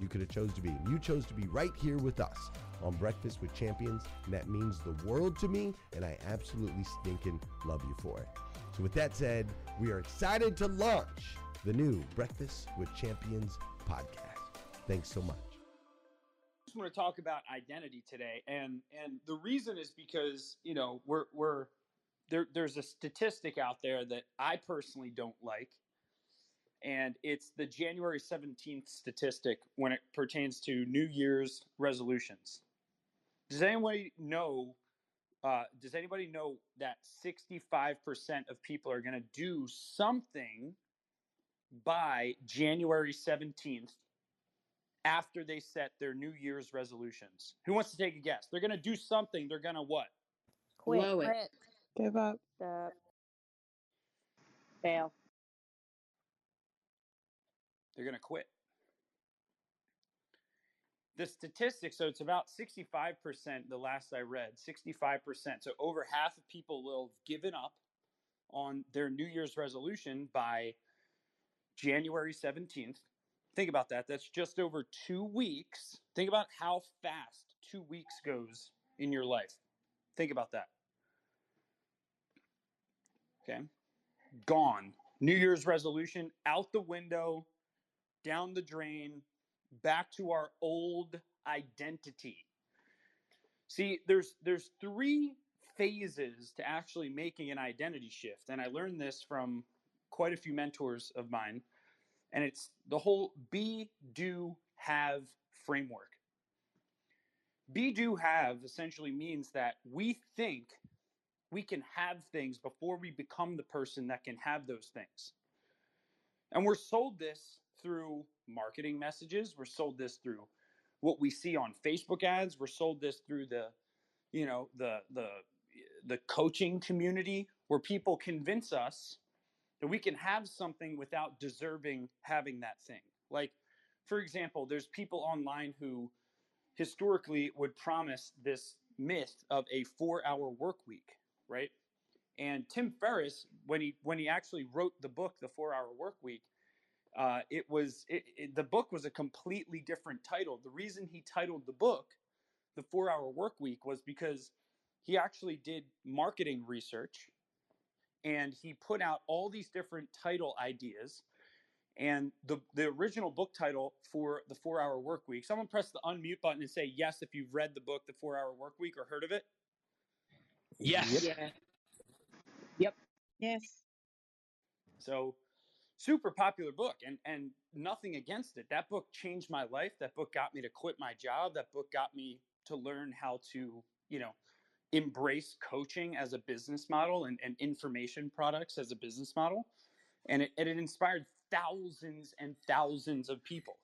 you could have chose to be. You chose to be right here with us on Breakfast with Champions, and that means the world to me, and I absolutely stinking love you for it. So with that said, we are excited to launch the new Breakfast with Champions podcast. Thanks so much. I just want to talk about identity today, and and the reason is because you know we're we're there. There's a statistic out there that I personally don't like, and it's the January 17th statistic when it pertains to New Year's resolutions. Does anybody know? Uh, does anybody know that 65% of people are going to do something by January 17th after they set their New Year's resolutions? Who wants to take a guess? They're going to do something. They're going to what? Quit. Blow it. Quit. Give up. Stop. Fail. They're going to quit. The statistics, so it's about 65%, the last I read, 65%. So over half of people will have given up on their New Year's resolution by January 17th. Think about that. That's just over two weeks. Think about how fast two weeks goes in your life. Think about that. Okay. Gone. New Year's resolution out the window down the drain, back to our old identity. See, there's there's three phases to actually making an identity shift, and I learned this from quite a few mentors of mine, and it's the whole be, do, have framework. Be, do, have essentially means that we think we can have things before we become the person that can have those things. And we're sold this through marketing messages, we're sold this through what we see on Facebook ads, we're sold this through the you know, the the the coaching community where people convince us that we can have something without deserving having that thing. Like for example, there's people online who historically would promise this myth of a 4-hour work week right? And Tim Ferriss, when he when he actually wrote the book, The Four Hour Work Week, uh, it was it, it, the book was a completely different title. The reason he titled the book The Four Hour Work Week was because he actually did marketing research and he put out all these different title ideas. And the, the original book title for the four hour work week, someone press the unmute button and say yes if you've read the book, The Four Hour Work Week, or heard of it. Yes. Yeah. Yep. Yes. So super popular book and and nothing against it. That book changed my life. That book got me to quit my job. That book got me to learn how to, you know, embrace coaching as a business model and, and information products as a business model. And it, and it inspired thousands and thousands of people.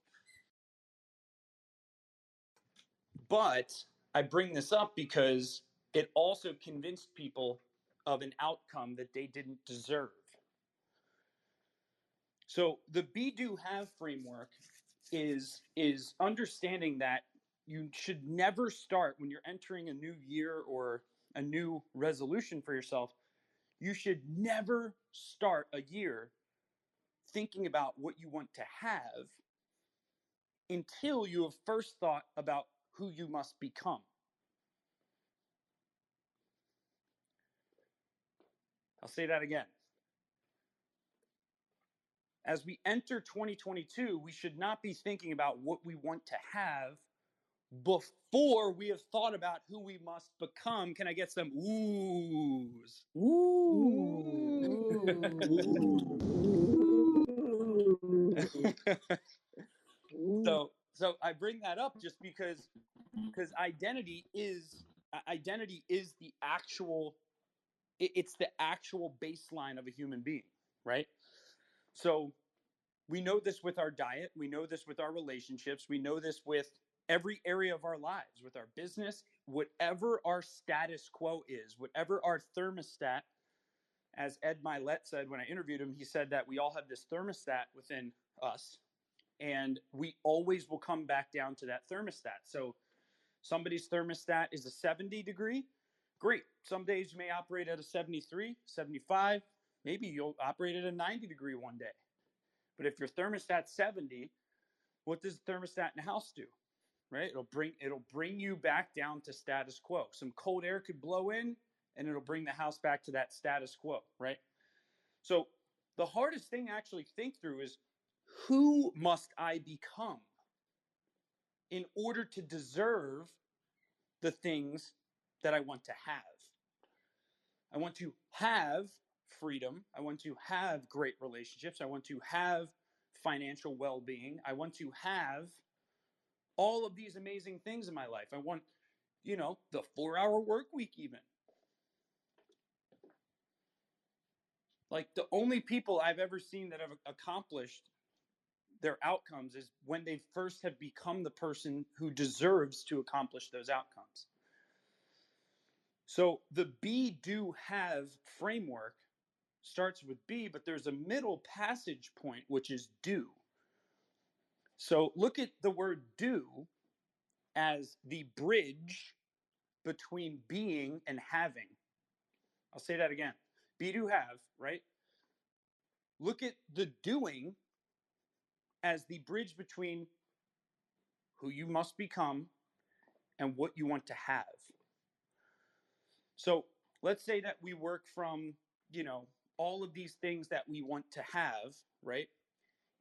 But I bring this up because it also convinced people of an outcome that they didn't deserve. So the be do have framework is is understanding that you should never start when you're entering a new year or a new resolution for yourself. You should never start a year thinking about what you want to have until you have first thought about who you must become. I'll say that again. As we enter 2022, we should not be thinking about what we want to have before we have thought about who we must become. Can I get some oohs? Ooh. so so I bring that up just because because identity is identity is the actual it's the actual baseline of a human being, right? So we know this with our diet, we know this with our relationships, we know this with every area of our lives, with our business, whatever our status quo is, whatever our thermostat, as Ed Mylett said when I interviewed him, he said that we all have this thermostat within us, and we always will come back down to that thermostat. So somebody's thermostat is a 70 degree, great. Some days you may operate at a 73, 75, maybe you'll operate at a 90 degree one day. But if your thermostat 70, what does the thermostat in the house do? Right? It'll bring it'll bring you back down to status quo. Some cold air could blow in and it'll bring the house back to that status quo, right? So the hardest thing to actually think through is who must I become in order to deserve the things that I want to have. I want to have freedom. I want to have great relationships. I want to have financial well being. I want to have all of these amazing things in my life. I want, you know, the four hour work week, even. Like the only people I've ever seen that have accomplished their outcomes is when they first have become the person who deserves to accomplish those outcomes. So the be, do, have framework starts with B, but there's a middle passage point, which is do. So look at the word do as the bridge between being and having. I'll say that again. Be, do, have, right? Look at the doing as the bridge between who you must become and what you want to have. So let's say that we work from, you know, all of these things that we want to have, right?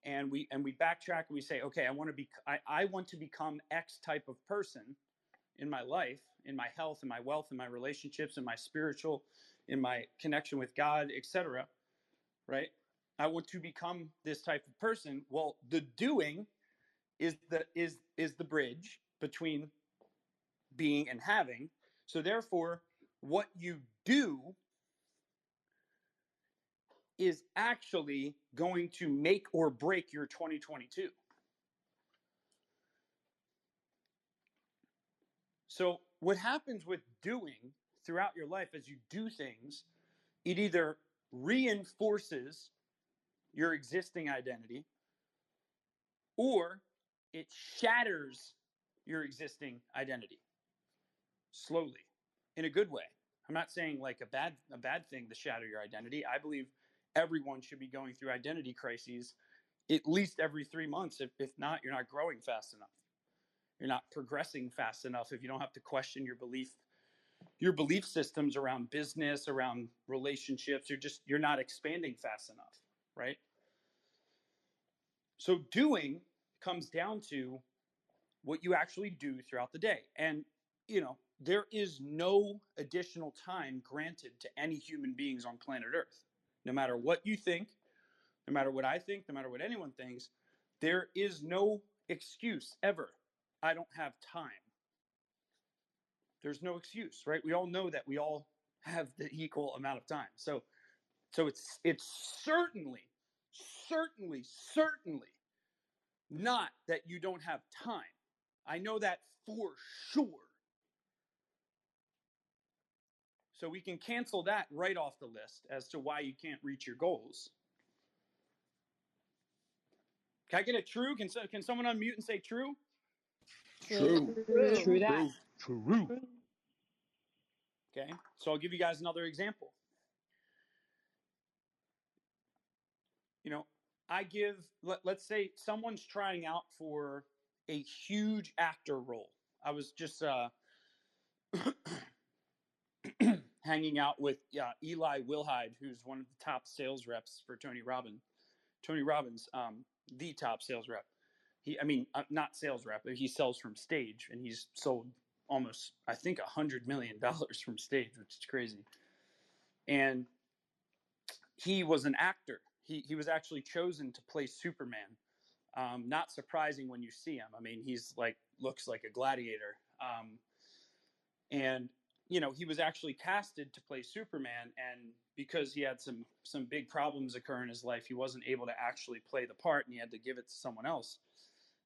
and we and we backtrack and we say, okay, I want to be I, I want to become X type of person in my life, in my health, in my wealth, in my relationships, in my spiritual, in my connection with God, etc. Right? I want to become this type of person. Well, the doing is the is is the bridge between being and having. So therefore, what you do is actually going to make or break your 2022. So, what happens with doing throughout your life as you do things, it either reinforces your existing identity or it shatters your existing identity slowly in a good way. I'm not saying like a bad a bad thing to shatter your identity. I believe everyone should be going through identity crises at least every 3 months if if not you're not growing fast enough. You're not progressing fast enough if you don't have to question your belief your belief systems around business, around relationships, you're just you're not expanding fast enough, right? So doing comes down to what you actually do throughout the day. And you know, there is no additional time granted to any human beings on planet Earth. No matter what you think, no matter what I think, no matter what anyone thinks, there is no excuse ever. I don't have time. There's no excuse, right? We all know that we all have the equal amount of time. So so it's it's certainly certainly certainly not that you don't have time. I know that for sure. So we can cancel that right off the list as to why you can't reach your goals. Can I get a true? Can, can someone unmute and say true? True. True. True that. True. Okay. So I'll give you guys another example. You know, I give, let, let's say someone's trying out for a huge actor role. I was just uh, hanging out with uh, Eli Wilhide, who's one of the top sales reps for Tony Robbins. Tony Robbins, um, the top sales rep. He, I mean, uh, not sales rep, but he sells from stage, and he's sold almost, I think, a hundred million dollars from stage, which is crazy. And he was an actor. He he was actually chosen to play Superman. Um, not surprising when you see him. I mean, he's like looks like a gladiator. Um, and you know, he was actually casted to play Superman, and because he had some some big problems occur in his life, he wasn't able to actually play the part, and he had to give it to someone else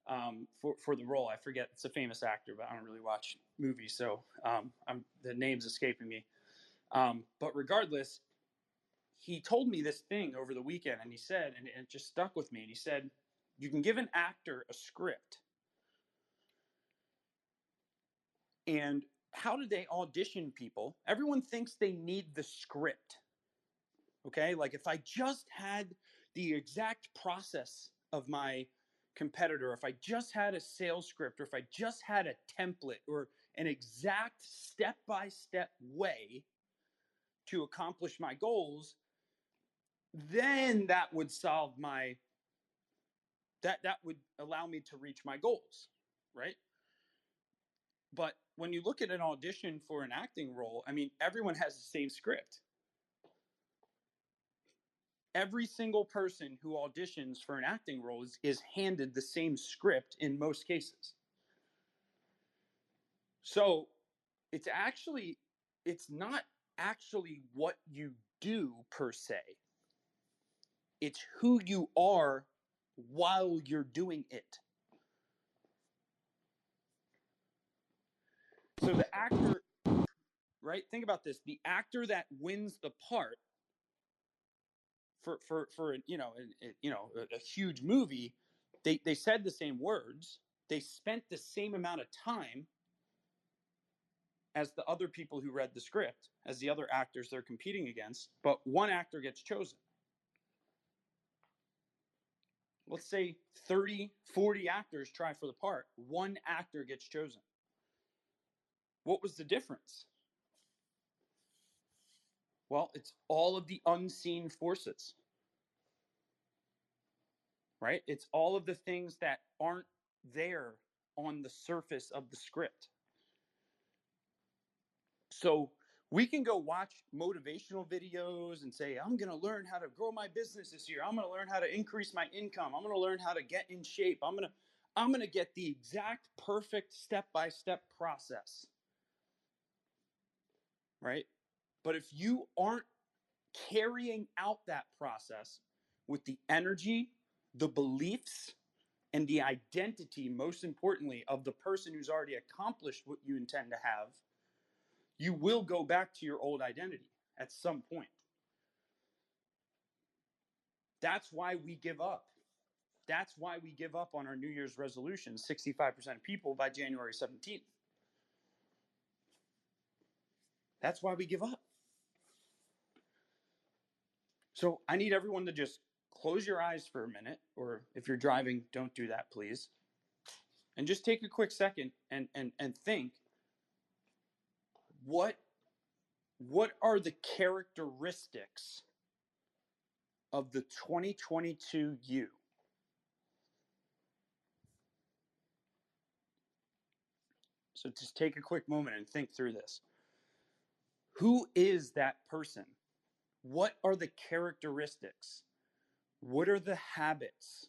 um, for for the role. I forget it's a famous actor, but I don't really watch movies, so um, I'm, the name's escaping me. Um, but regardless, he told me this thing over the weekend, and he said, and it just stuck with me. And he said, "You can give an actor a script, and how do they audition people? Everyone thinks they need the script. Okay, like if I just had the exact process of my competitor, if I just had a sales script, or if I just had a template or an exact step by step way to accomplish my goals, then that would solve my that that would allow me to reach my goals, right? But when you look at an audition for an acting role, I mean, everyone has the same script. Every single person who auditions for an acting role is, is handed the same script in most cases. So it's actually, it's not actually what you do per se, it's who you are while you're doing it. So the actor, right? Think about this: the actor that wins the part for for for you know you know a, a huge movie, they they said the same words, they spent the same amount of time as the other people who read the script, as the other actors they're competing against, but one actor gets chosen. Let's say 30, 40 actors try for the part, one actor gets chosen. What was the difference? Well, it's all of the unseen forces. right? It's all of the things that aren't there on the surface of the script. So we can go watch motivational videos and say, I'm going to learn how to grow my business this year. I'm going to learn how to increase my income. I'm going to learn how to get in shape. I'm going to I'm going to get the exact perfect step-by-step process. Right? But if you aren't carrying out that process with the energy, the beliefs, and the identity, most importantly, of the person who's already accomplished what you intend to have, you will go back to your old identity at some point. That's why we give up. That's why we give up on our New Year's resolutions, 65% of people by January 17th. That's why we give up. So I need everyone to just close your eyes for a minute, or if you're driving, don't do that, please. And just take a quick second and, and, and think what what are the characteristics of the 2022 you so just take a quick moment and think through this who is that person what are the characteristics what are the habits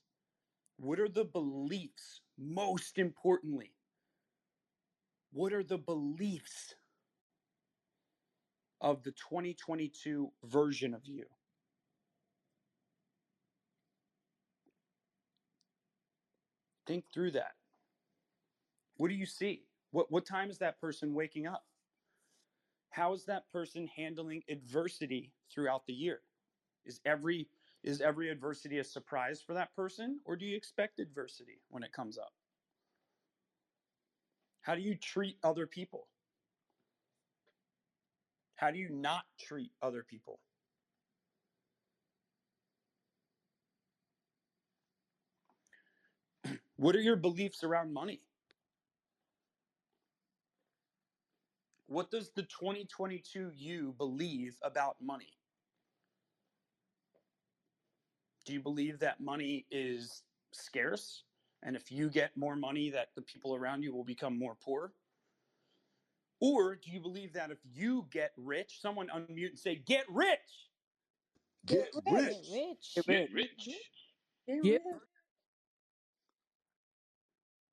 what are the beliefs most importantly what are the beliefs of the 2022 version of you. Think through that. What do you see? What, what time is that person waking up? How is that person handling adversity throughout the year? Is every is every adversity a surprise for that person or do you expect adversity when it comes up? How do you treat other people? How do you not treat other people? What are your beliefs around money? What does the 2022 you believe about money? Do you believe that money is scarce? And if you get more money, that the people around you will become more poor? Or do you believe that if you get rich, someone unmute and say, get rich? Get, Get rich. rich. Get Get rich. Get Get- rich.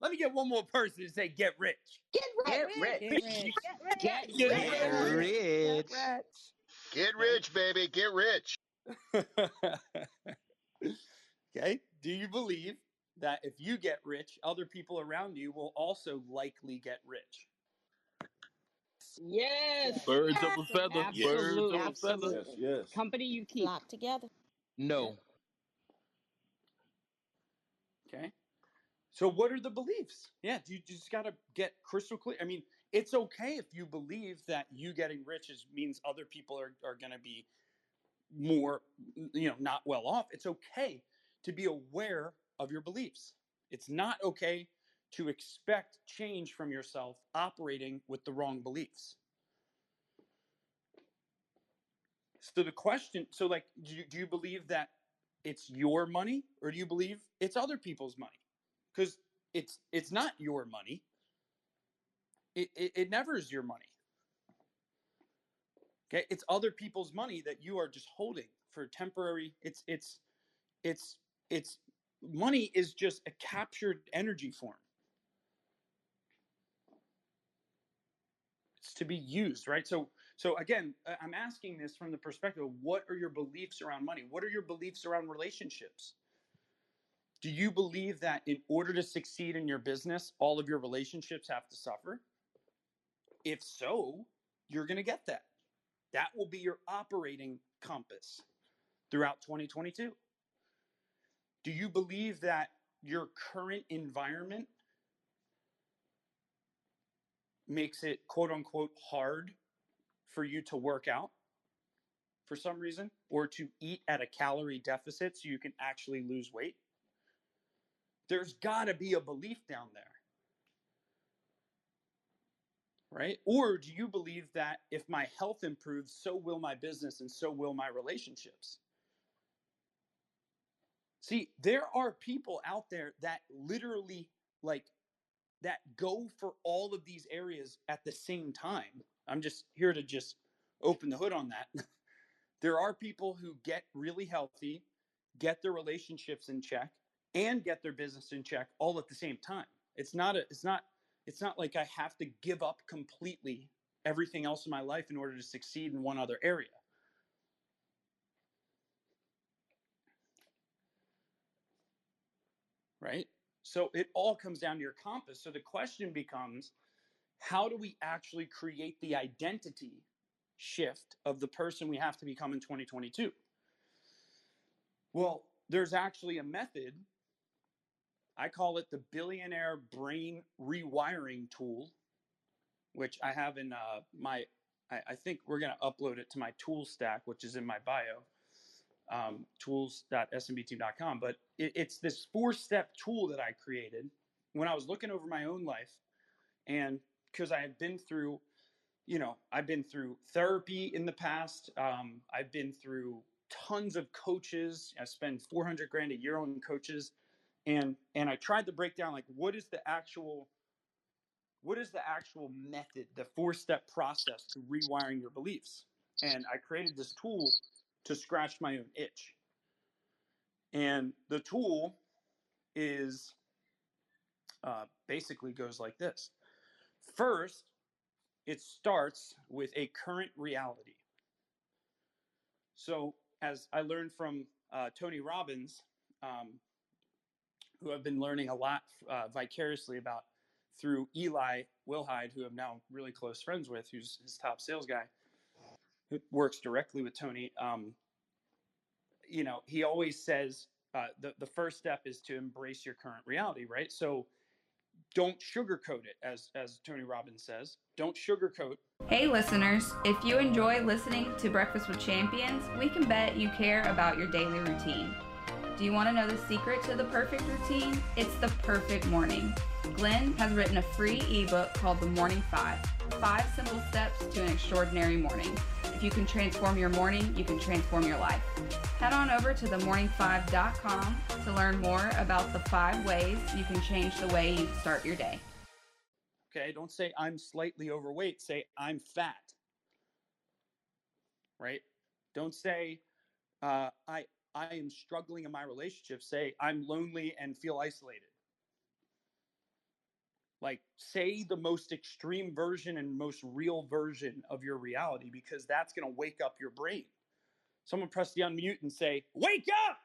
Let me get one more person to say, get rich. Get Get rich. rich. Get rich. Get Get rich. rich. rich. Get rich, baby. Get rich. okay. Do you believe that if you get rich, other people around you will also likely get rich? Yes. Birds of a feather. Birds Absolutely. of a feather. Absolutely. yes. Company you keep. Lock together. No. Okay. So what are the beliefs? Yeah, you just got to get crystal clear. I mean, it's okay if you believe that you getting rich is means other people are, are going to be more, you know, not well off. It's okay to be aware of your beliefs. It's not okay to expect change from yourself operating with the wrong beliefs. So the question, so like, do do you believe that it's your money or do you believe it's other people's money? Because it's it's not your money. It, it it never is your money. Okay, it's other people's money that you are just holding for temporary. It's it's it's it's money is just a captured energy form. It's to be used, right? So so again, I'm asking this from the perspective of what are your beliefs around money? What are your beliefs around relationships? Do you believe that in order to succeed in your business, all of your relationships have to suffer? If so, you're going to get that. That will be your operating compass throughout 2022. Do you believe that your current environment makes it quote unquote hard for you to work out for some reason or to eat at a calorie deficit so you can actually lose weight? There's got to be a belief down there. Right? Or do you believe that if my health improves, so will my business and so will my relationships? See, there are people out there that literally like that go for all of these areas at the same time. I'm just here to just open the hood on that. there are people who get really healthy, get their relationships in check, and get their business in check all at the same time. It's not a it's not it's not like I have to give up completely everything else in my life in order to succeed in one other area. Right? So it all comes down to your compass. So the question becomes how do we actually create the identity shift of the person we have to become in 2022? Well, there's actually a method. I call it the billionaire brain rewiring tool, which I have in uh, my, I, I think we're going to upload it to my tool stack, which is in my bio um, tools.smbteam.com. But it, it's this four step tool that I created when I was looking over my own life. And because I had been through, you know, I've been through therapy in the past, um, I've been through tons of coaches. I spend 400 grand a year on coaches. And, and I tried to break down like what is the actual what is the actual method, the four step process to rewiring your beliefs? And I created this tool to scratch my own itch. And the tool is uh, basically goes like this. First, it starts with a current reality. So, as I learned from uh, Tony Robbins, um, who I've been learning a lot uh, vicariously about through Eli Wilhide, who I'm now really close friends with, who's his top sales guy who works directly with Tony, um, you know, he always says uh, the the first step is to embrace your current reality, right? So don't sugarcoat it, as as Tony Robbins says. Don't sugarcoat. Hey, listeners! If you enjoy listening to Breakfast with Champions, we can bet you care about your daily routine. Do you want to know the secret to the perfect routine? It's the perfect morning. Glenn has written a free ebook called The Morning Five Five Simple Steps to an Extraordinary Morning. If you can transform your morning, you can transform your life. Head on over to themorning5.com to learn more about the five ways you can change the way you start your day. Okay, don't say I'm slightly overweight, say I'm fat. Right? Don't say uh, I I am struggling in my relationship. Say I'm lonely and feel isolated. Like, say the most extreme version and most real version of your reality because that's going to wake up your brain. Someone press the unmute and say, Wake up!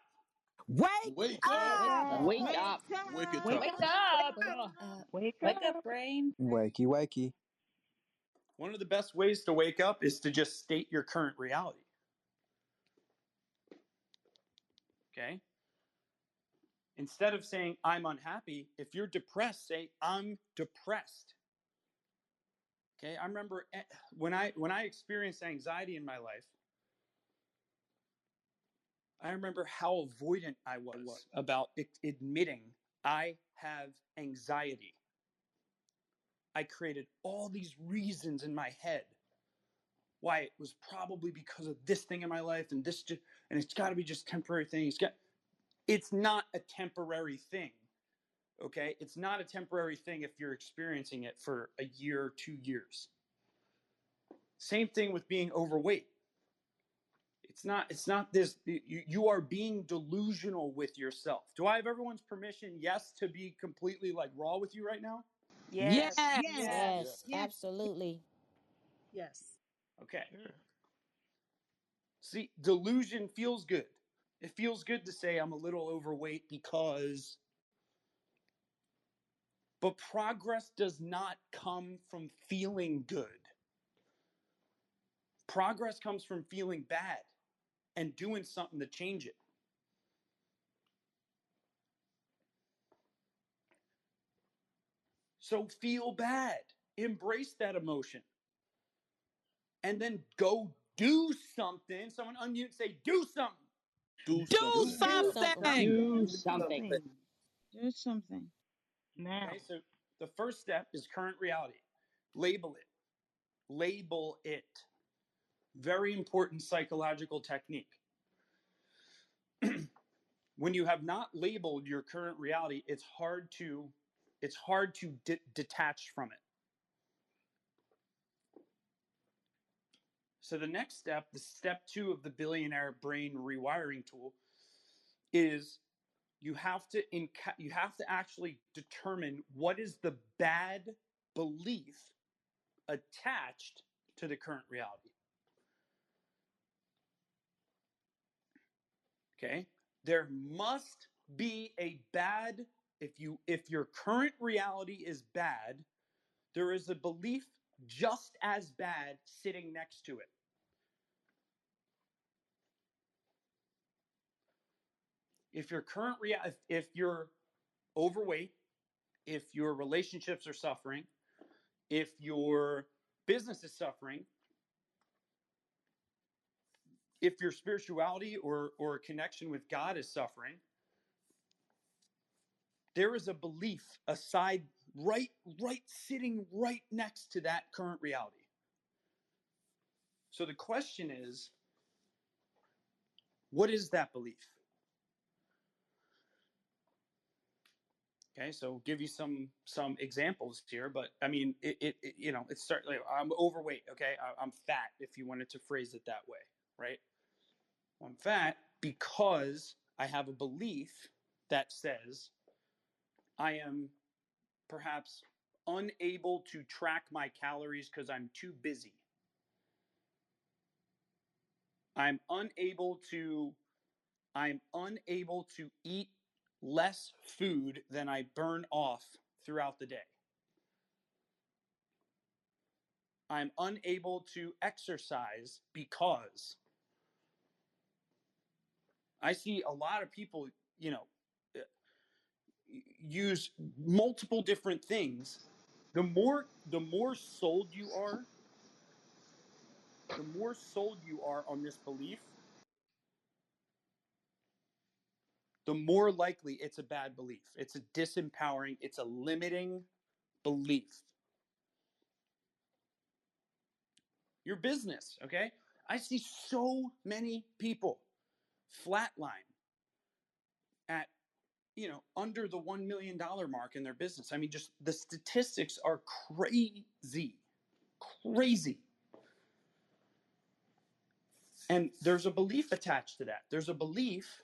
Wake, Wake up! up! Wake Wake up! Wake it Wake up! up! Wake Wake up, brain! Wakey, wakey. One of the best ways to wake up is to just state your current reality. Okay? Instead of saying, I'm unhappy, if you're depressed, say, I'm depressed. Okay, I remember eh, when I when I experienced anxiety in my life, I remember how avoidant I was about it, admitting I have anxiety. I created all these reasons in my head why it was probably because of this thing in my life and this ju- and it's got to be just temporary thing. It's got it's not a temporary thing. Okay? It's not a temporary thing if you're experiencing it for a year, 2 years. Same thing with being overweight. It's not it's not this you, you are being delusional with yourself. Do I have everyone's permission yes to be completely like raw with you right now? Yes. Yes. Yes. Yes, Yes. absolutely. Yes. Okay. See, delusion feels good. It feels good to say I'm a little overweight because. But progress does not come from feeling good. Progress comes from feeling bad and doing something to change it. So feel bad, embrace that emotion, and then go do something. Someone unmute and say, do something. Do Do something. something. Do something. Do something. Now. Okay, so the first step is current reality. Label it. Label it. Very important psychological technique. when you have not labeled your current reality, it's hard to it's hard to de- detach from it. So the next step, the step 2 of the billionaire brain rewiring tool is you have to inca- you have to actually determine what is the bad belief attached to the current reality. Okay? There must be a bad if you if your current reality is bad, there is a belief just as bad sitting next to it. If your current rea- if, if you're overweight, if your relationships are suffering, if your business is suffering, if your spirituality or or connection with God is suffering, there is a belief aside right right sitting right next to that current reality. So the question is what is that belief? Okay, so give you some some examples here, but I mean, it, it, it you know, it's certainly I'm overweight. Okay, I, I'm fat. If you wanted to phrase it that way, right? I'm fat because I have a belief that says I am perhaps unable to track my calories because I'm too busy. I'm unable to I'm unable to eat less food than I burn off throughout the day. I'm unable to exercise because I see a lot of people, you know, uh, use multiple different things. The more the more sold you are, the more sold you are on this belief, the more likely it's a bad belief. It's a disempowering, it's a limiting belief. Your business, okay? I see so many people flatline at you know under the 1 million dollar mark in their business. I mean just the statistics are crazy. Crazy. And there's a belief attached to that. There's a belief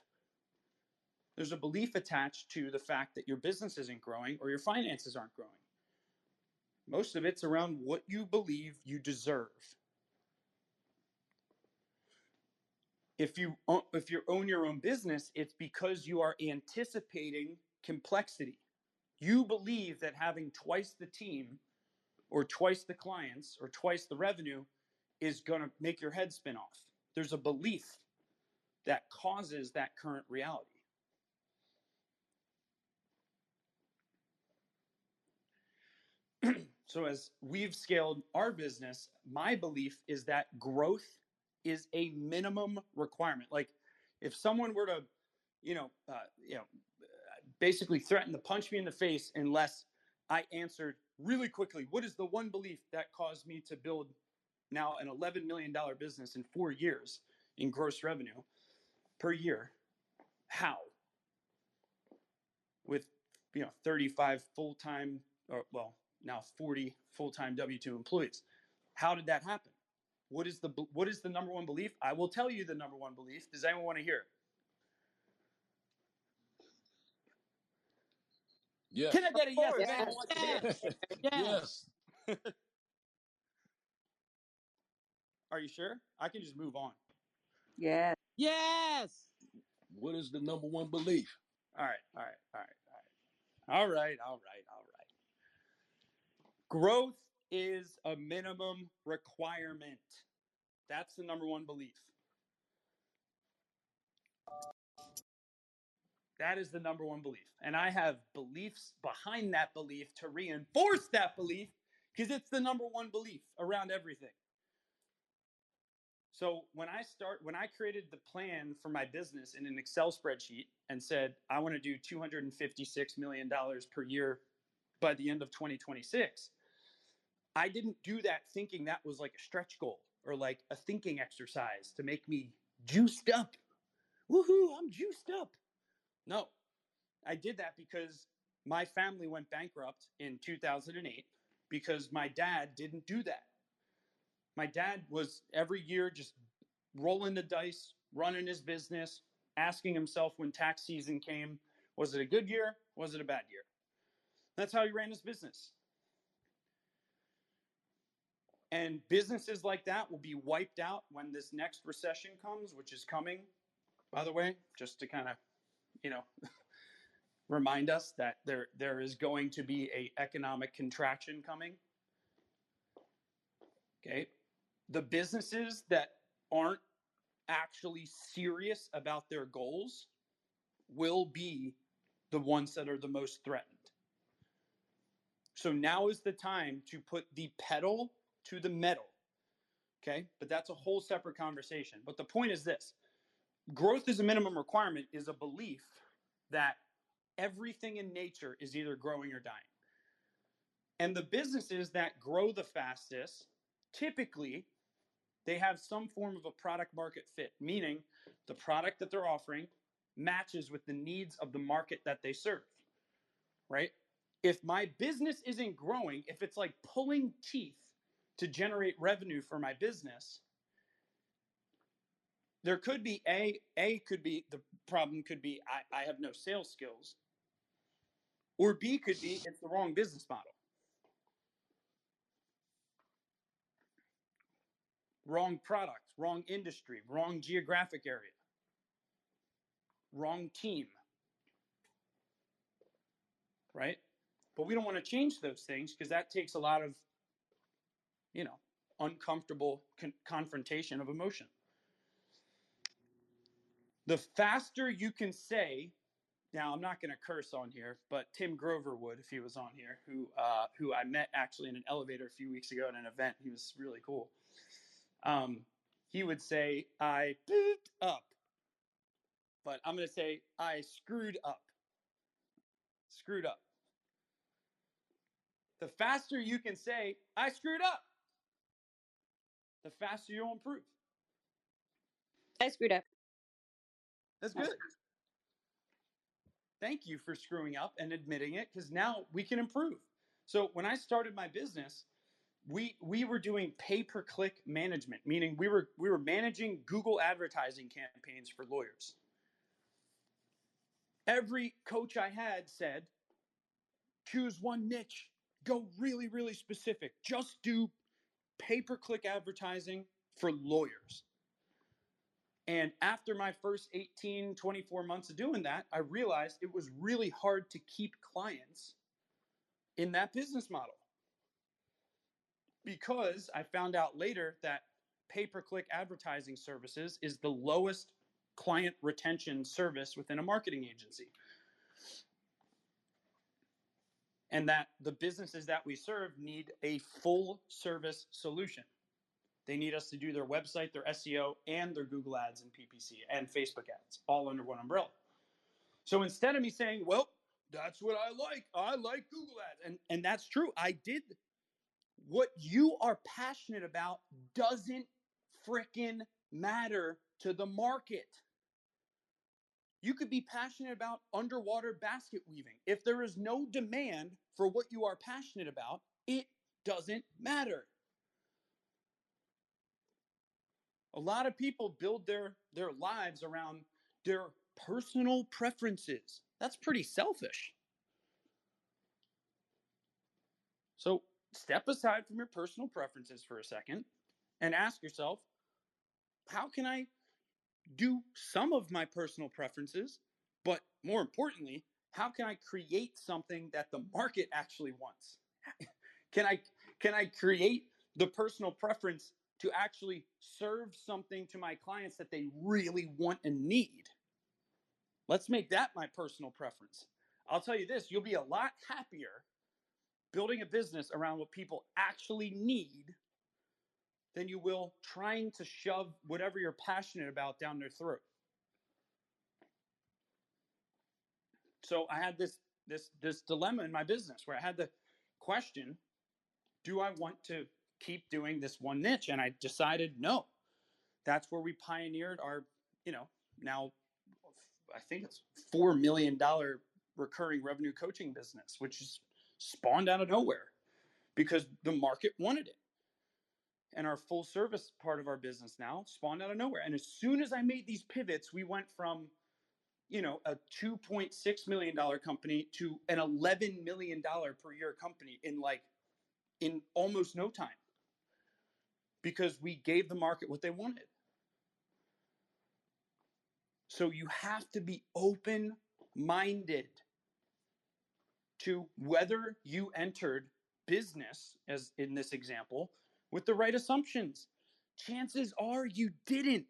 there's a belief attached to the fact that your business isn't growing or your finances aren't growing. Most of it's around what you believe you deserve. If you own, if you own your own business, it's because you are anticipating complexity. You believe that having twice the team or twice the clients or twice the revenue is going to make your head spin off. There's a belief that causes that current reality. So as we've scaled our business, my belief is that growth is a minimum requirement. Like if someone were to, you know, uh, you know, basically threaten to punch me in the face unless I answered really quickly, what is the one belief that caused me to build now an $11 million business in four years in gross revenue per year? How? With, you know, 35 full-time or well, now 40 full-time W2 employees. How did that happen? What is the what is the number one belief? I will tell you the number one belief. Does anyone want to hear? Yes. Can I get a yes if Yes. anyone wants to hear? yes. Are you sure? I can just move on. Yes. Yes. What is the number one belief? All right, all right, all right, all right. All right, all right, all right. Growth is a minimum requirement. That's the number one belief. That is the number one belief. And I have beliefs behind that belief to reinforce that belief because it's the number one belief around everything. So when I start when I created the plan for my business in an Excel spreadsheet and said I want to do 256 million dollars per year by the end of 2026, I didn't do that thinking that was like a stretch goal or like a thinking exercise to make me juiced up. Woohoo, I'm juiced up. No. I did that because my family went bankrupt in 2008 because my dad didn't do that. My dad was every year just rolling the dice, running his business, asking himself when tax season came, was it a good year? Was it a bad year? That's how he ran his business. And businesses like that will be wiped out when this next recession comes, which is coming, by the way, just to kind of, you know, remind us that there there is going to be a economic contraction coming. Okay? The businesses that aren't actually serious about their goals will be the ones that are the most threatened. So now is the time to put the pedal to the metal. Okay? But that's a whole separate conversation. But the point is this growth is a minimum requirement is a belief that everything in nature is either growing or dying. And the businesses that grow the fastest typically they have some form of a product market fit, meaning the product that they're offering matches with the needs of the market that they serve. Right? If my business isn't growing, if it's like pulling teeth to generate revenue for my business, there could be a a could be the problem could be I, I have no sales skills or b could be it's the wrong business model. Wrong product wrong industry wrong geographic area wrong team right? But we don't want to change those things because that takes a lot of you know uncomfortable con- confrontation of emotion. The faster you can say now i'm not going to curse on here but tim grover would if he was on here who uh, who i met actually in an elevator a few weeks ago at an event. He was really cool. Um, he would say i pooped up but i'm going to say i screwed up. Screwed up. The faster you can say i screwed up the faster you'll improve I screwed up. That's good. Thank you for screwing up and admitting it because now we can improve. So when I started my business, we we were doing pay per click management, meaning we were we were managing Google advertising campaigns for lawyers. Every coach I had said, choose one niche, go really really specific. Just do pay per click advertising for lawyers. And after my first 18, 24 months of doing that, I realized it was really hard to keep clients in that business model. Because I found out later that pay per click advertising services is the lowest client retention service within a marketing agency. And that the businesses that we serve need a full service solution. They need us to do their website, their SEO, and their Google ads and PPC and Facebook ads all under one umbrella. So instead of me saying, well, that's what I like, I like Google ads, and, and that's true, I did. What you are passionate about doesn't freaking matter to the market. You could be passionate about underwater basket weaving. If there is no demand for what you are passionate about, it doesn't matter. A lot of people build their their lives around their personal preferences. That's pretty selfish. So, step aside from your personal preferences for a second and ask yourself, how can I do some of my personal preferences, but more importantly, how can I create something that the market actually wants? can I can I create the personal preference to actually serve something to my clients that they really want and need. Let's make that my personal preference. I'll tell you this you'll be a lot happier building a business around what people actually need than you will trying to shove whatever you're passionate about down their throat. So I had this this this dilemma in my business where I had the question, do I want to keep doing this one niche. And I decided no. That's where we pioneered our, you know, now I think it's four million dollar recurring revenue coaching business, which is spawned out of nowhere because the market wanted it. And our full service part of our business now spawned out of nowhere. And as soon as I made these pivots, we went from you know a 2.6 million dollar company to an 11 million dollar per year company in like in almost no time because we gave the market what they wanted so you have to be open minded to whether you entered business as in this example with the right assumptions chances are you didn't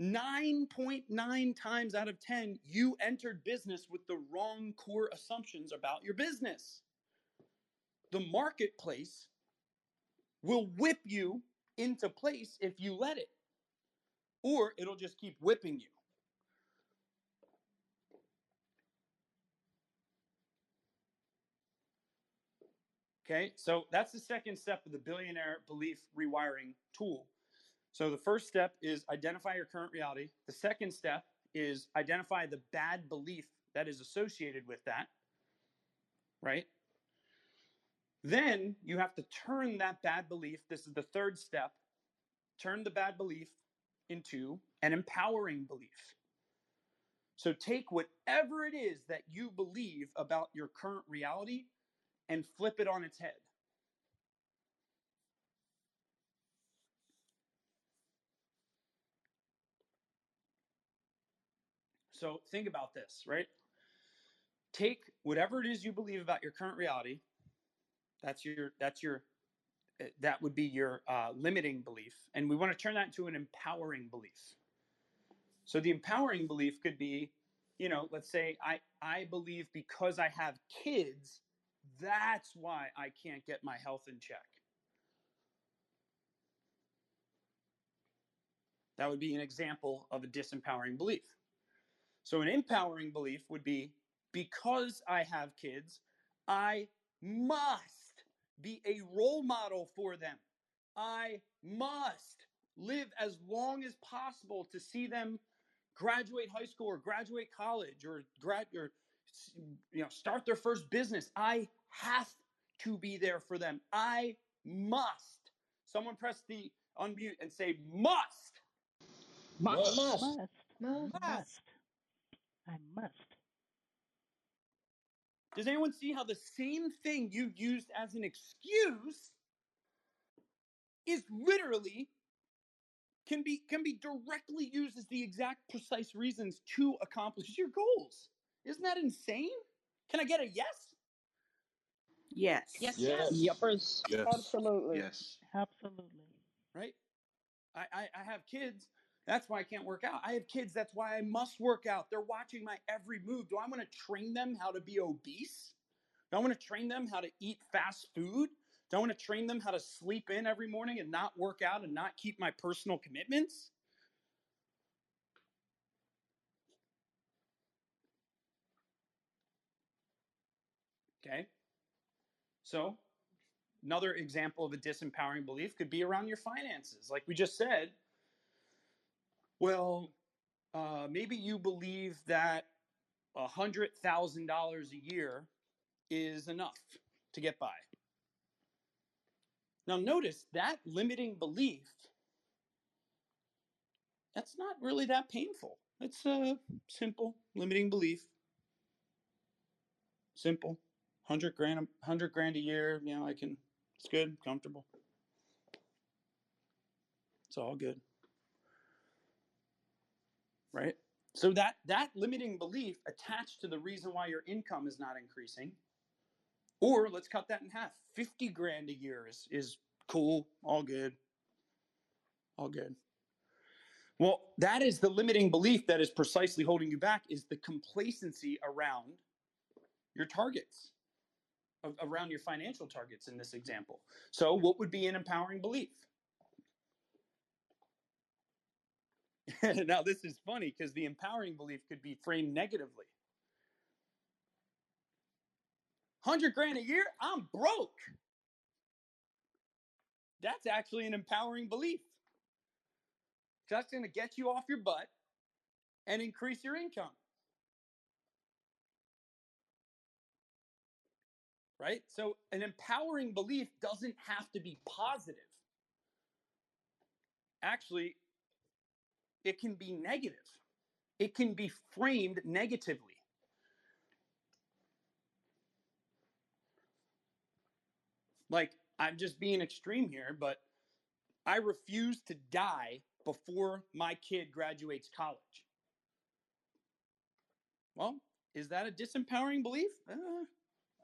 9.9 times out of 10, you entered business with the wrong core assumptions about your business. The marketplace will whip you into place if you let it, or it'll just keep whipping you. Okay, so that's the second step of the billionaire belief rewiring tool. So the first step is identify your current reality. The second step is identify the bad belief that is associated with that, right? Then you have to turn that bad belief, this is the third step, turn the bad belief into an empowering belief. So take whatever it is that you believe about your current reality and flip it on its head. So think about this, right? Take whatever it is you believe about your current reality. That's your that's your eh, that would be your uh, limiting belief, and we want to turn that into an empowering belief. So the empowering belief could be, you know, let's say I I believe because I have kids, that's why I can't get my health in check. That would be an example of a disempowering belief. So, an empowering belief would be because I have kids, I must be a role model for them. I must live as long as possible to see them graduate high school or graduate college or grad or you know start their first business. I have to be there for them. I must. Someone press the unmute and say must. Must. Must. Must. Must. Must. I must. Does anyone see how the same thing you used as an excuse is literally can be can be directly used as the exact precise reasons to accomplish your goals? Isn't that insane? Can I get a yes? Yes. Yes. Yes. Yuppers. Yes. Absolutely. Yes. Absolutely. Right? I, I, I have kids. That's why I can't work out. I have kids. That's why I must work out. They're watching my every move. Do I want to train them how to be obese? Do I want to train them how to eat fast food? Do I want to train them how to sleep in every morning and not work out and not keep my personal commitments? Okay. So, another example of a disempowering belief could be around your finances. Like we just said, well, uh, maybe you believe that $100,000 a year is enough to get by. Now, notice that limiting belief, that's not really that painful. It's a simple limiting belief. Simple. 100 grand, 100 grand a year, you know, I can, it's good, comfortable. It's all good. Right? So that that limiting belief attached to the reason why your income is not increasing, or let's cut that in half. 50 grand a year is, is cool, all good. All good. Well, that is the limiting belief that is precisely holding you back is the complacency around your targets, around your financial targets in this example. So, what would be an empowering belief? now, this is funny because the empowering belief could be framed negatively. 100 grand a year, I'm broke. That's actually an empowering belief. That's going to get you off your butt and increase your income. Right? So an empowering belief doesn't have to be positive. Actually, it can be negative. It can be framed negatively. Like, I'm just being extreme here, but I refuse to die before my kid graduates college. Well, is that a disempowering belief? Uh,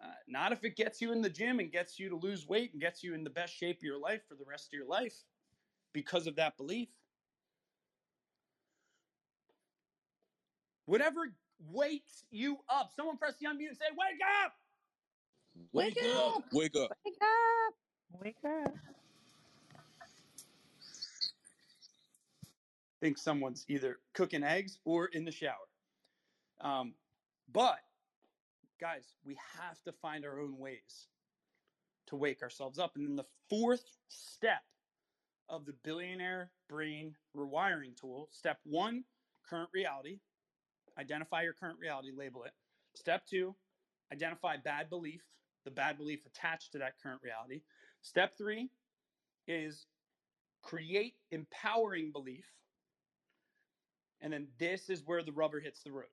uh, not if it gets you in the gym and gets you to lose weight and gets you in the best shape of your life for the rest of your life because of that belief. Whatever wakes you up. Someone press the unmute and say, Wake up! Wake, Wake up. up. Wake up. Wake up. Wake up. think someone's either cooking eggs or in the shower. Um, but guys, we have to find our own ways to wake ourselves up. And then the fourth step of the billionaire brain rewiring tool step one, current reality. Identify your current reality, label it. Step two, identify bad belief, the bad belief attached to that current reality. Step three is create empowering belief. And then this is where the rubber hits the road.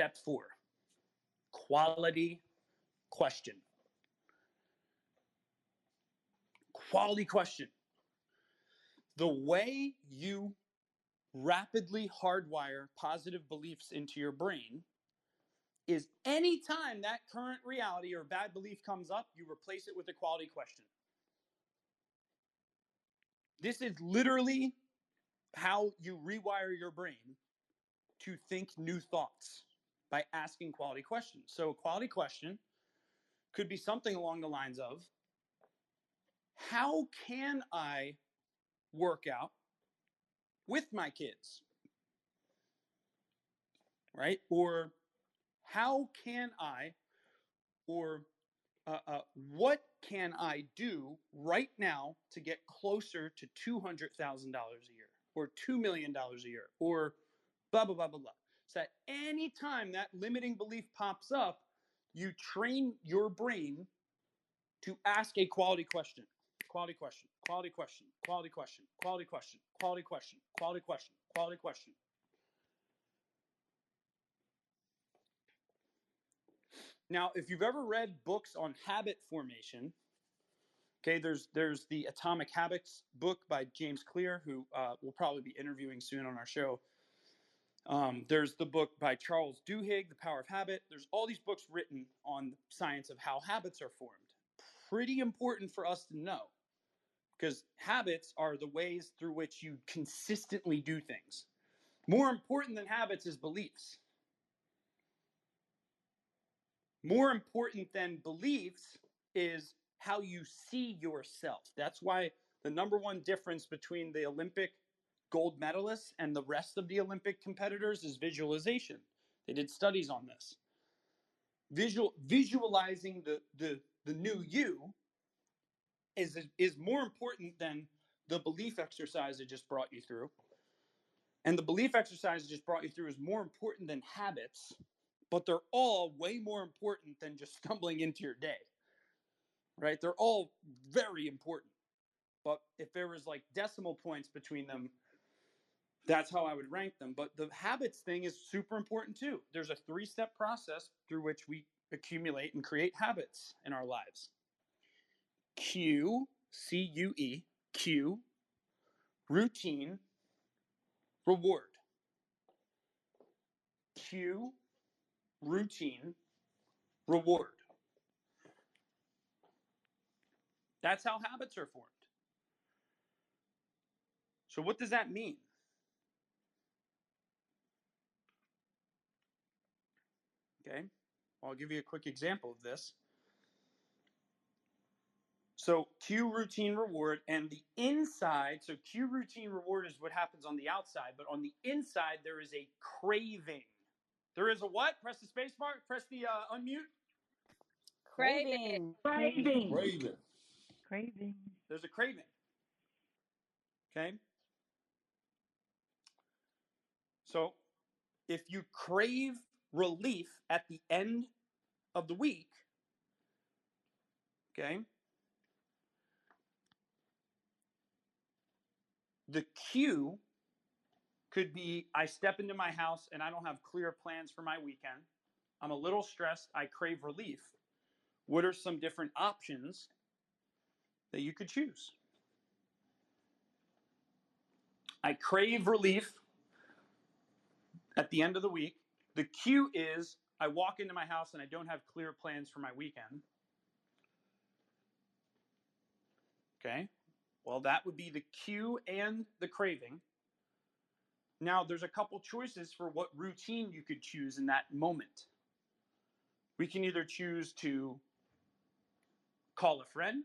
Step four quality question. Quality question. The way you rapidly hardwire positive beliefs into your brain is anytime that current reality or bad belief comes up, you replace it with a quality question. This is literally how you rewire your brain to think new thoughts by asking quality questions. So, a quality question could be something along the lines of How can I work out with my kids? Right? Or how can I, or uh, uh, what can I do right now to get closer to $200,000 a year or $2 million a year or blah, blah, blah, blah, blah. So that anytime that limiting belief pops up, you train your brain to ask a quality question, quality question, quality question, quality question, quality question, quality question, quality question, quality question. Now, if you've ever read books on habit formation, okay, there's there's the Atomic Habits book by James Clear, who uh, we'll probably be interviewing soon on our show. Um, there's the book by Charles Duhigg, The Power of Habit. There's all these books written on the science of how habits are formed. Pretty important for us to know because habits are the ways through which you consistently do things. More important than habits is beliefs. More important than beliefs is how you see yourself. That's why the number one difference between the Olympic gold medalists and the rest of the Olympic competitors is visualization. They did studies on this. Visual visualizing the the the new you is is more important than the belief exercise I just brought you through. And the belief exercise I just brought you through is more important than habits, but they're all way more important than just stumbling into your day. Right? They're all very important. But if there was like decimal points between them, that's how I would rank them. But the habits thing is super important too. There's a three step process through which we accumulate and create habits in our lives. Q, C U E, Q, routine, reward. Q, routine, reward. That's how habits are formed. So, what does that mean? Okay, I'll give you a quick example of this. So, cue routine reward and the inside. So, cue routine reward is what happens on the outside, but on the inside, there is a craving. There is a what? Press the space bar, press the uh, unmute. Craving. Craving. Raven. Craving. There's a craving. Okay. So, if you crave relief at the end of the week, okay, the cue could be I step into my house and I don't have clear plans for my weekend. I'm a little stressed. I crave relief. What are some different options that you could choose? I crave relief at the end of the week. The cue is I walk into my house and I don't have clear plans for my weekend. Okay. Well, that would be the cue and the craving. Now, there's a couple choices for what routine you could choose in that moment. We can either choose to call a friend,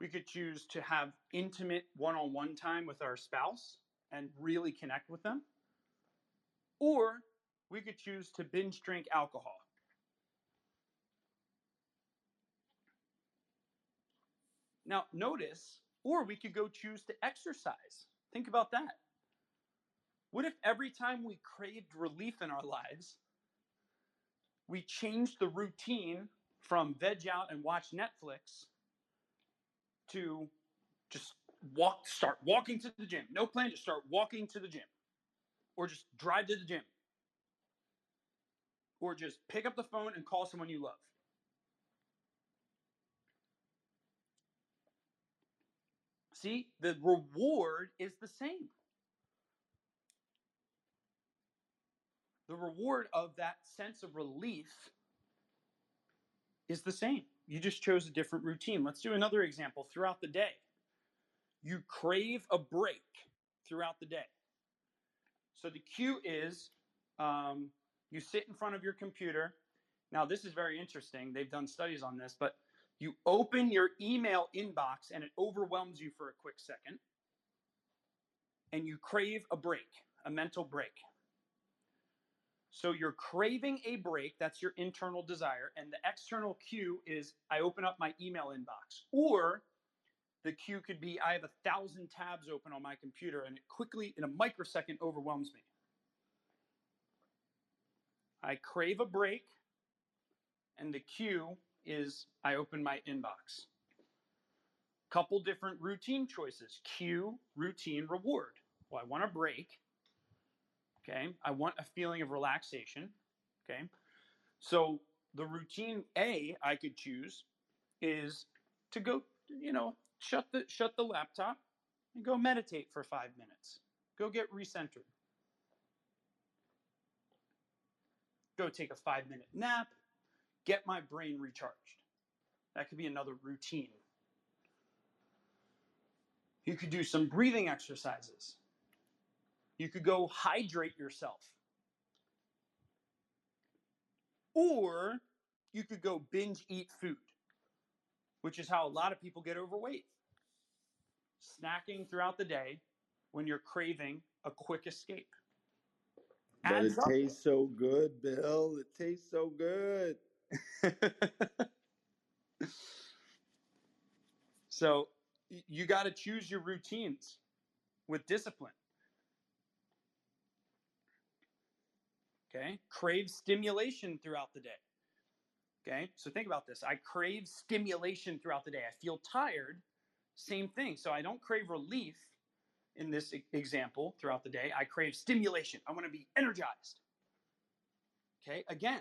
we could choose to have intimate one on one time with our spouse and really connect with them, or we could choose to binge drink alcohol. Now, notice, or we could go choose to exercise. Think about that. What if every time we craved relief in our lives, we changed the routine from veg out and watch Netflix to just walk, start walking to the gym. No plan, just start walking to the gym. Or just drive to the gym. Or just pick up the phone and call someone you love. See, the reward is the same. The reward of that sense of relief is the same. You just chose a different routine. Let's do another example throughout the day. You crave a break throughout the day. So the cue is um, you sit in front of your computer. Now, this is very interesting. They've done studies on this, but you open your email inbox and it overwhelms you for a quick second. And you crave a break, a mental break. So you're craving a break, that's your internal desire, and the external cue is I open up my email inbox. Or the cue could be I have a thousand tabs open on my computer and it quickly, in a microsecond, overwhelms me. I crave a break, and the cue is I open my inbox. Couple different routine choices cue, routine, reward. Well, I want a break. Okay. I want a feeling of relaxation. Okay. So the routine A I could choose is to go, you know, shut the shut the laptop and go meditate for five minutes. Go get recentered. Go take a five minute nap. Get my brain recharged. That could be another routine. You could do some breathing exercises. You could go hydrate yourself. Or you could go binge eat food, which is how a lot of people get overweight. Snacking throughout the day when you're craving a quick escape. But it up. tastes so good, Bill. It tastes so good. so you got to choose your routines with discipline. Okay. Crave stimulation throughout the day. Okay. So think about this. I crave stimulation throughout the day. I feel tired. Same thing. So I don't crave relief in this example throughout the day. I crave stimulation. I want to be energized. Okay. Again,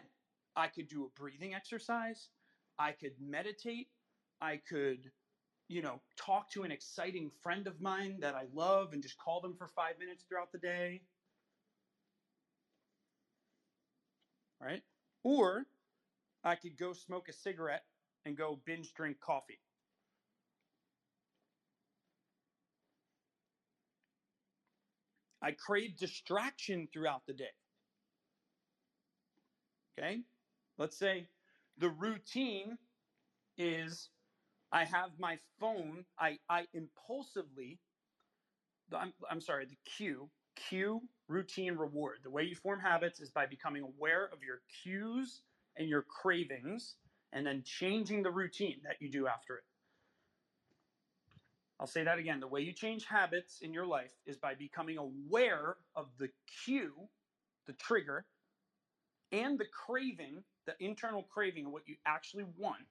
I could do a breathing exercise. I could meditate. I could, you know, talk to an exciting friend of mine that I love and just call them for five minutes throughout the day. Right? Or I could go smoke a cigarette and go binge drink coffee. I crave distraction throughout the day. Okay? Let's say the routine is I have my phone, I, I impulsively, I'm, I'm sorry, the cue, cue, routine, reward. The way you form habits is by becoming aware of your cues and your cravings and then changing the routine that you do after it. I'll say that again. The way you change habits in your life is by becoming aware of the cue the trigger, and the craving, the internal craving of what you actually want,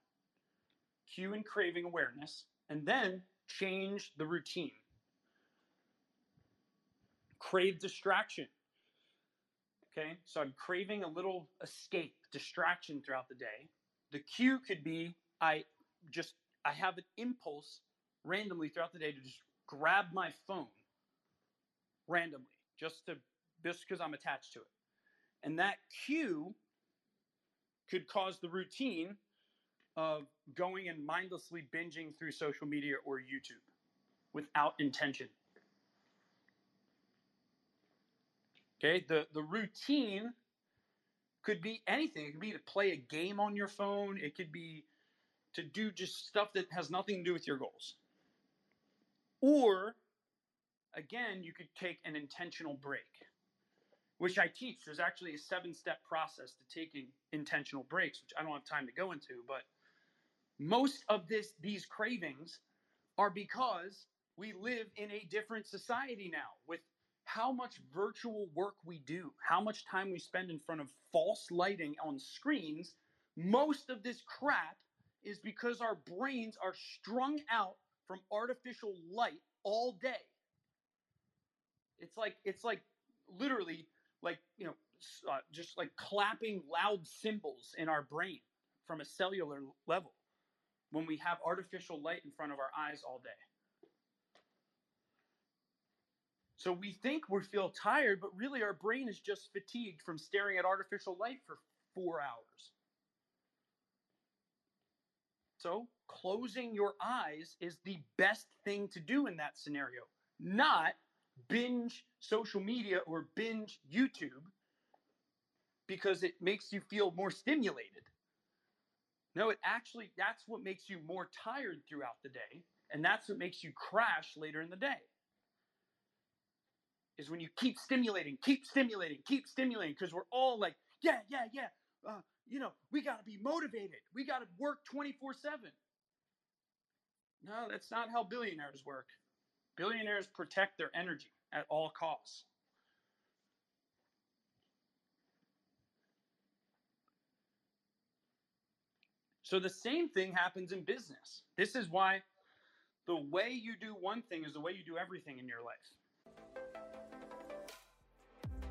cue and craving awareness, and then change the routine. Crave distraction. Okay, so I'm craving a little escape, distraction throughout the day. The cue could be I just I have an impulse randomly throughout the day to just grab my phone randomly, just to just because I'm attached to it. And that cue could cause the routine of going and mindlessly binging through social media or YouTube without intention. Okay, the, the routine could be anything. It could be to play a game on your phone, it could be to do just stuff that has nothing to do with your goals. Or, again, you could take an intentional break, which I teach. There's actually a seven step process to taking intentional breaks, which I don't have time to go into, but most of this these cravings are because we live in a different society now with how much virtual work we do, how much time we spend in front of false lighting on screens, most of this crap is because our brains are strung out from artificial light all day. It's like it's like literally like, you know, uh, just like clapping loud cymbals in our brain from a cellular level when we have artificial light in front of our eyes all day. So we think we feel tired, but really our brain is just fatigued from staring at artificial light for four hours. So closing your eyes is the best thing to do in that scenario, not binge social media or binge YouTube because it makes you feel more stimulated. No, it actually, that's what makes you more tired throughout the day. And that's what makes you crash later in the day is when you keep stimulating, keep stimulating, keep stimulating, because we're all like, yeah, yeah, yeah. Uh, you know, we got to be motivated. We got to work 24 7. No, that's not how billionaires work. Billionaires protect their energy at all costs. So the same thing happens in business. This is why the way you do one thing is the way you do everything in your life.